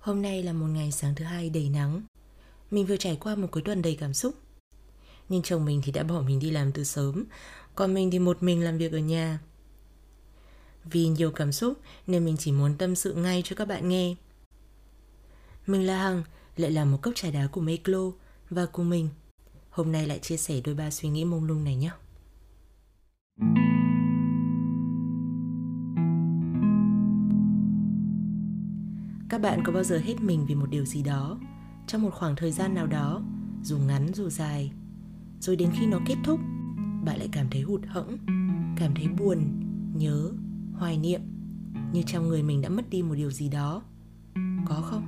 Hôm nay là một ngày sáng thứ hai đầy nắng. Mình vừa trải qua một cuối tuần đầy cảm xúc. Nhưng chồng mình thì đã bỏ mình đi làm từ sớm, còn mình thì một mình làm việc ở nhà. Vì nhiều cảm xúc nên mình chỉ muốn tâm sự ngay cho các bạn nghe. Mình là Hằng, lại là một cốc trà đá của Meklo và cùng mình. Hôm nay lại chia sẻ đôi ba suy nghĩ mông lung này nhé. Các bạn có bao giờ hết mình vì một điều gì đó trong một khoảng thời gian nào đó, dù ngắn dù dài, rồi đến khi nó kết thúc, bạn lại cảm thấy hụt hẫng, cảm thấy buồn, nhớ, hoài niệm như trong người mình đã mất đi một điều gì đó. Có không?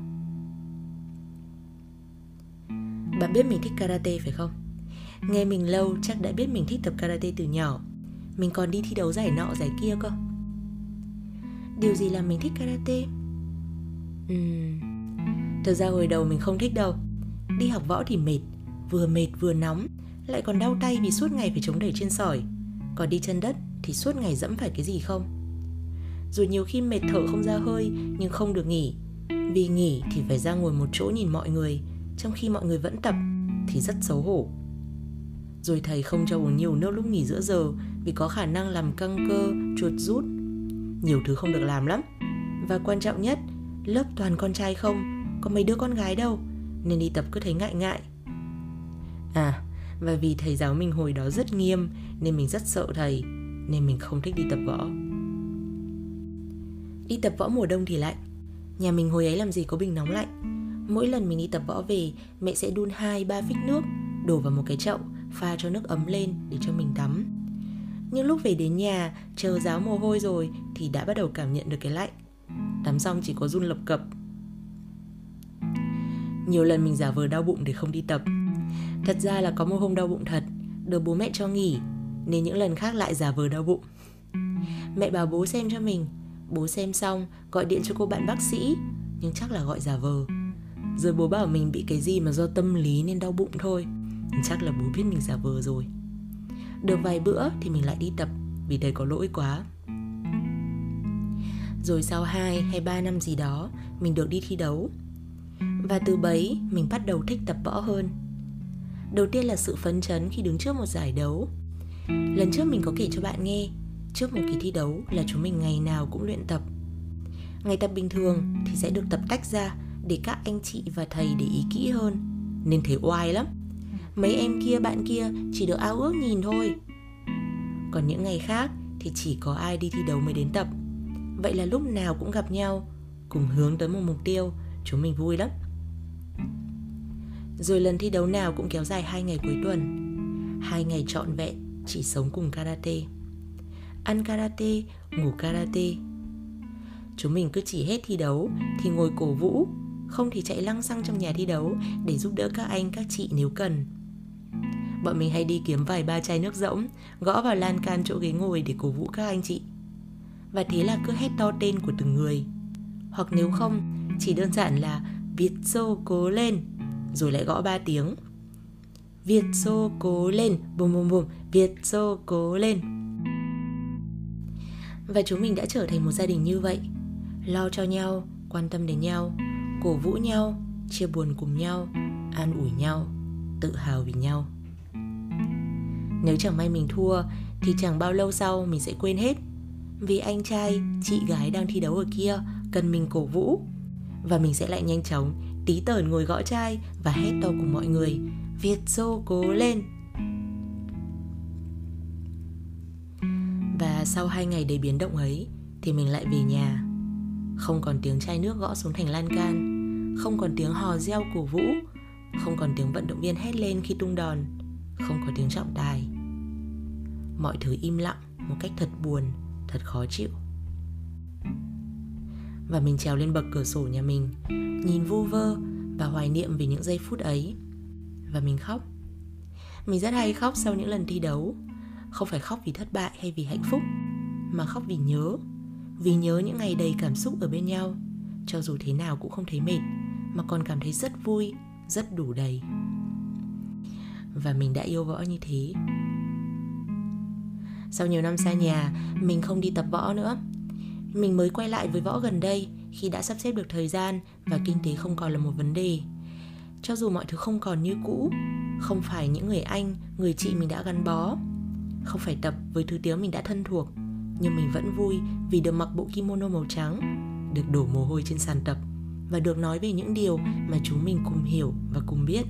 Bạn biết mình thích karate phải không? Nghe mình lâu chắc đã biết mình thích tập karate từ nhỏ. Mình còn đi thi đấu giải nọ giải kia cơ. Điều gì làm mình thích karate? Ừ. Uhm, thật ra hồi đầu mình không thích đâu. Đi học võ thì mệt Vừa mệt vừa nóng Lại còn đau tay vì suốt ngày phải chống đẩy trên sỏi. Còn đi chân đất thì suốt ngày dẫm phải cái gì không? Rồi nhiều khi mệt thở không ra hơi Nhưng không được nghỉ. Vì nghỉ thì phải ra ngồi một chỗ nhìn mọi người Trong khi mọi người vẫn tập Thì rất xấu hổ. Rồi thầy không cho uống nhiều nước lúc nghỉ giữa giờ Vì có khả năng làm căng cơ, chuột rút. Nhiều thứ không được làm lắm. Và quan trọng nhất Lớp toàn con trai không? Có mấy đứa con gái đâu? Nên đi tập cứ thấy ngại ngại. À và vì thầy giáo mình hồi đó rất nghiêm, Nên mình rất sợ thầy, Nên mình không thích đi tập võ. Đi tập võ mùa đông thì lạnh. Nhà mình hồi ấy làm gì có bình nóng lạnh. Mỗi lần mình đi tập võ về, Mẹ sẽ đun hai, ba phích nước, Đổ vào một cái chậu, Pha cho nước ấm lên để cho mình tắm. Nhưng lúc về đến nhà, Chờ giáo mồ hôi rồi Thì đã bắt đầu cảm nhận được cái lạnh. Tắm xong chỉ có run lập cập. Nhiều lần mình giả vờ đau bụng để không đi tập. Thật ra là có một hôm đau bụng thật, Được bố mẹ cho nghỉ, Nên những lần khác lại giả vờ đau bụng. Mẹ bảo bố xem cho mình. Bố xem xong, gọi điện cho cô bạn bác sĩ, Nhưng chắc là gọi giả vờ. Rồi bố bảo mình bị cái gì mà do tâm lý nên đau bụng thôi Chắc là bố biết mình giả vờ rồi. Được vài bữa thì mình lại đi tập, Vì thấy có lỗi quá rồi sau 2 hay 3 năm gì đó, Mình được đi thi đấu. Và từ bấy, mình bắt đầu thích tập võ hơn. Đầu tiên là sự phấn chấn khi đứng trước một giải đấu. Lần trước mình có kể cho bạn nghe, Trước một kỳ thi đấu là chúng mình ngày nào cũng luyện tập. Ngày tập bình thường thì sẽ được tập tách ra Để các anh chị và thầy để ý kỹ hơn. Nên thấy oai lắm. Mấy em kia, bạn kia chỉ được ao ước nhìn thôi. Còn những ngày khác thì chỉ có ai đi thi đấu mới đến tập. Vậy là lúc nào cũng gặp nhau Cùng hướng tới một mục tiêu. Chúng mình vui lắm. Rồi lần thi đấu nào cũng kéo dài hai ngày cuối tuần. Hai ngày trọn vẹn Chỉ sống cùng karate. Ăn karate, ngủ karate. Chúng mình cứ chỉ hết thi đấu Thì ngồi cổ vũ. Không thì chạy lăng xăng trong nhà thi đấu Để giúp đỡ các anh các chị nếu cần. Bọn mình hay đi kiếm vài ba chai nước rỗng Gõ vào lan can chỗ ghế ngồi để cổ vũ các anh chị và thế là cứ hét to tên của từng người. Hoặc nếu không, chỉ đơn giản là Việt Xô cố lên, rồi lại gõ ba tiếng. Việt Xô cố lên, bùm bùm bùm, Việt Xô cố lên. Và chúng mình đã trở thành một gia đình như vậy. Lo cho nhau, quan tâm đến nhau, cổ vũ nhau, chia buồn cùng nhau, an ủi nhau, tự hào vì nhau. Nếu chẳng may mình thua, thì chẳng bao lâu sau mình sẽ quên hết vì anh trai, chị gái đang thi đấu ở kia cần mình cổ vũ. Và mình sẽ lại nhanh chóng tí tởn ngồi gõ chai và hét to cùng mọi người Việt Xô cố lên! Và sau hai ngày đầy biến động ấy Thì mình lại về nhà. Không còn tiếng chai nước gõ xuống thành lan can Không còn tiếng hò reo cổ vũ Không còn tiếng vận động viên hét lên khi tung đòn Không có tiếng trọng tài. Mọi thứ im lặng một cách thật buồn thật khó chịu. Và mình trèo lên bậc cửa sổ nhà mình, nhìn vu vơ và hoài niệm về những giây phút ấy. Và mình khóc. Mình rất hay khóc sau những lần thi đấu. Không phải khóc vì thất bại hay vì hạnh phúc, mà khóc vì nhớ. Vì nhớ những ngày đầy cảm xúc ở bên nhau. Cho dù thế nào cũng không thấy mệt, mà còn cảm thấy rất vui, rất đủ đầy. Và mình đã yêu võ như thế sau nhiều năm xa nhà, mình không đi tập võ nữa. Mình mới quay lại với võ gần đây khi đã sắp xếp được thời gian và kinh tế không còn là một vấn đề. Cho dù mọi thứ không còn như cũ, không phải những người anh, người chị mình đã gắn bó, không phải tập với thứ tiếng mình đã thân thuộc, nhưng mình vẫn vui vì được mặc bộ kimono màu trắng, được đổ mồ hôi trên sàn tập và được nói về những điều mà chúng mình cùng hiểu và cùng biết.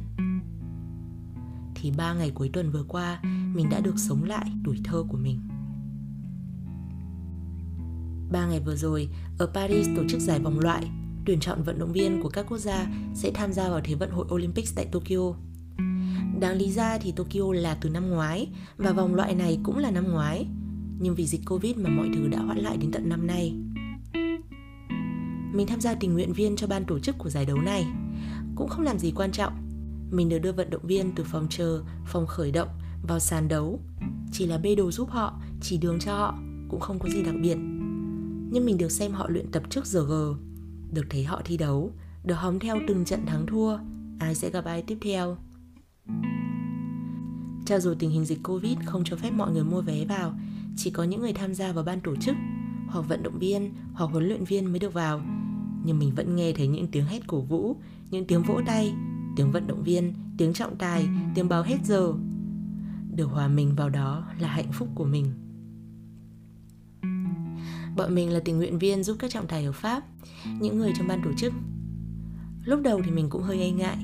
Thì ba ngày cuối tuần vừa qua, mình đã được sống lại tuổi thơ của mình. Ba ngày vừa rồi, ở Paris tổ chức giải vòng loại, tuyển chọn vận động viên của các quốc gia sẽ tham gia vào Thế vận hội Olympics tại Tokyo. Đáng lý ra thì Tokyo là từ năm ngoái và vòng loại này cũng là năm ngoái, nhưng vì dịch Covid mà mọi thứ đã hoãn lại đến tận năm nay. Mình tham gia tình nguyện viên cho ban tổ chức của giải đấu này. Cũng không làm gì quan trọng. Mình được đưa vận động viên từ phòng chờ, phòng khởi động vào sàn đấu. Chỉ là bê đồ giúp họ, chỉ đường cho họ, cũng không có gì đặc biệt. Nhưng mình được xem họ luyện tập trước giờ G, được thấy họ thi đấu, được hóng theo từng trận thắng thua, ai sẽ gặp ai tiếp theo. Cho dù tình hình dịch Covid không cho phép mọi người mua vé vào, chỉ có những người tham gia vào ban tổ chức hoặc vận động viên hoặc huấn luyện viên mới được vào nhưng mình vẫn nghe thấy những tiếng hét cổ vũ những tiếng vỗ tay tiếng vận động viên, tiếng trọng tài, tiếng báo hết giờ. Được hòa mình vào đó là hạnh phúc của mình. Bọn mình là tình nguyện viên giúp các trọng tài ở pháp, những người trong ban tổ chức. Lúc đầu thì mình cũng hơi e ngại,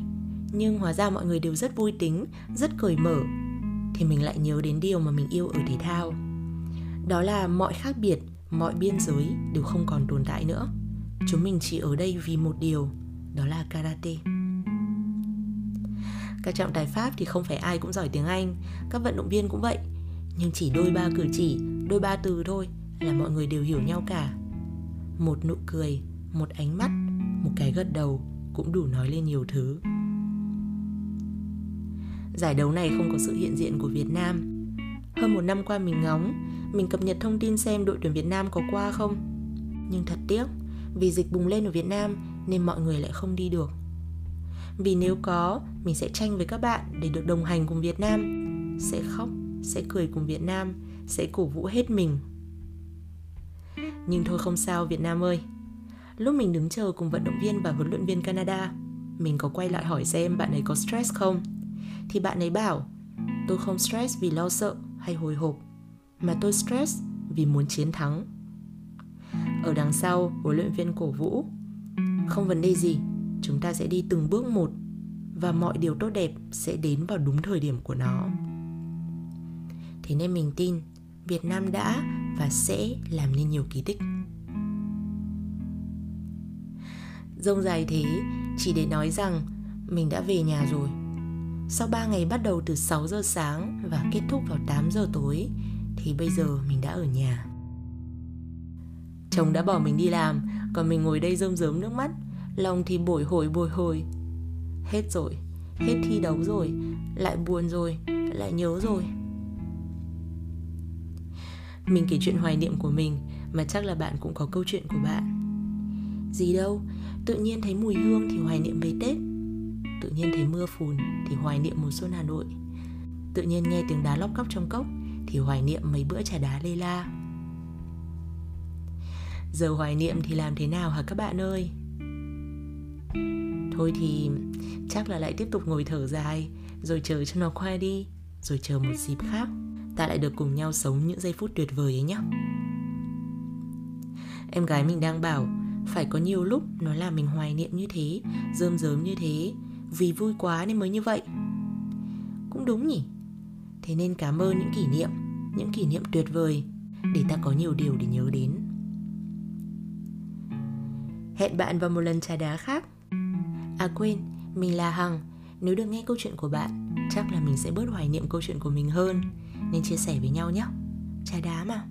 nhưng hóa ra mọi người đều rất vui tính, rất cởi mở. Thì mình lại nhớ đến điều mà mình yêu ở thể thao. Đó là mọi khác biệt, mọi biên giới đều không còn tồn tại nữa. Chúng mình chỉ ở đây vì một điều, đó là karate các trọng tài pháp thì không phải ai cũng giỏi tiếng anh các vận động viên cũng vậy nhưng chỉ đôi ba cử chỉ đôi ba từ thôi là mọi người đều hiểu nhau cả một nụ cười một ánh mắt một cái gật đầu cũng đủ nói lên nhiều thứ giải đấu này không có sự hiện diện của việt nam hơn một năm qua mình ngóng mình cập nhật thông tin xem đội tuyển Việt Nam có qua không. Nhưng thật tiếc, vì dịch bùng lên ở Việt Nam nên mọi người lại không đi được. Vì nếu có, mình sẽ tranh với các bạn để được đồng hành cùng Việt Nam, sẽ khóc, sẽ cười cùng Việt Nam, sẽ cổ vũ hết mình. Nhưng thôi không sao Việt Nam ơi. Lúc mình đứng chờ cùng vận động viên và huấn luyện viên Canada, mình có quay lại hỏi xem bạn ấy có stress không. Thì bạn ấy bảo, tôi không stress vì lo sợ hay hồi hộp mà tôi stress vì muốn chiến thắng. Ở đằng sau, huấn luyện viên cổ vũ. Không vấn đề gì, chúng ta sẽ đi từng bước một và mọi điều tốt đẹp sẽ đến vào đúng thời điểm của nó. Thế nên mình tin Việt Nam đã và sẽ làm nên nhiều kỳ tích. Rông dài thế, chỉ để nói rằng mình đã về nhà rồi. Sau 3 ngày bắt đầu từ 6 giờ sáng và kết thúc vào 8 giờ tối, thì bây giờ mình đã ở nhà chồng đã bỏ mình đi làm, còn mình ngồi đây rơm rớm nước mắt lòng thì bồi hồi bồi hồi. Hết rồi, hết thi đấu rồi, lại buồn rồi, lại nhớ rồi. Mình kể chuyện hoài niệm của mình, mà chắc là bạn cũng có câu chuyện của bạn. Gì đâu, tự nhiên thấy mùi hương thì hoài niệm về tết. Tự nhiên thấy mưa phùn thì hoài niệm mùa xuân hà nội. Tự nhiên nghe tiếng đá lóc cóc trong cốc thì hoài niệm mấy bữa trà đá lê la. Giờ hoài niệm thì làm thế nào hả các bạn ơi? Thôi thì chắc là lại tiếp tục ngồi thở dài, rồi chờ cho nó qua đi, rồi chờ một dịp khác. Ta lại được cùng nhau sống những giây phút tuyệt vời ấy nhé em gái mình đang bảo, phải có nhiều lúc nó làm mình hoài niệm như thế, rơm rớm như thế, vì vui quá nên mới như vậy. Cũng đúng nhỉ. Thế nên cảm ơn những kỷ niệm, những kỷ niệm tuyệt vời để ta có nhiều điều để nhớ đến. Hẹn bạn vào một lần trà đá khác à quên, mình là hằng. Nếu được nghe câu chuyện của bạn, chắc là mình sẽ bớt hoài niệm câu chuyện của mình hơn. Nên chia sẻ với nhau nhé. Trà đá mà.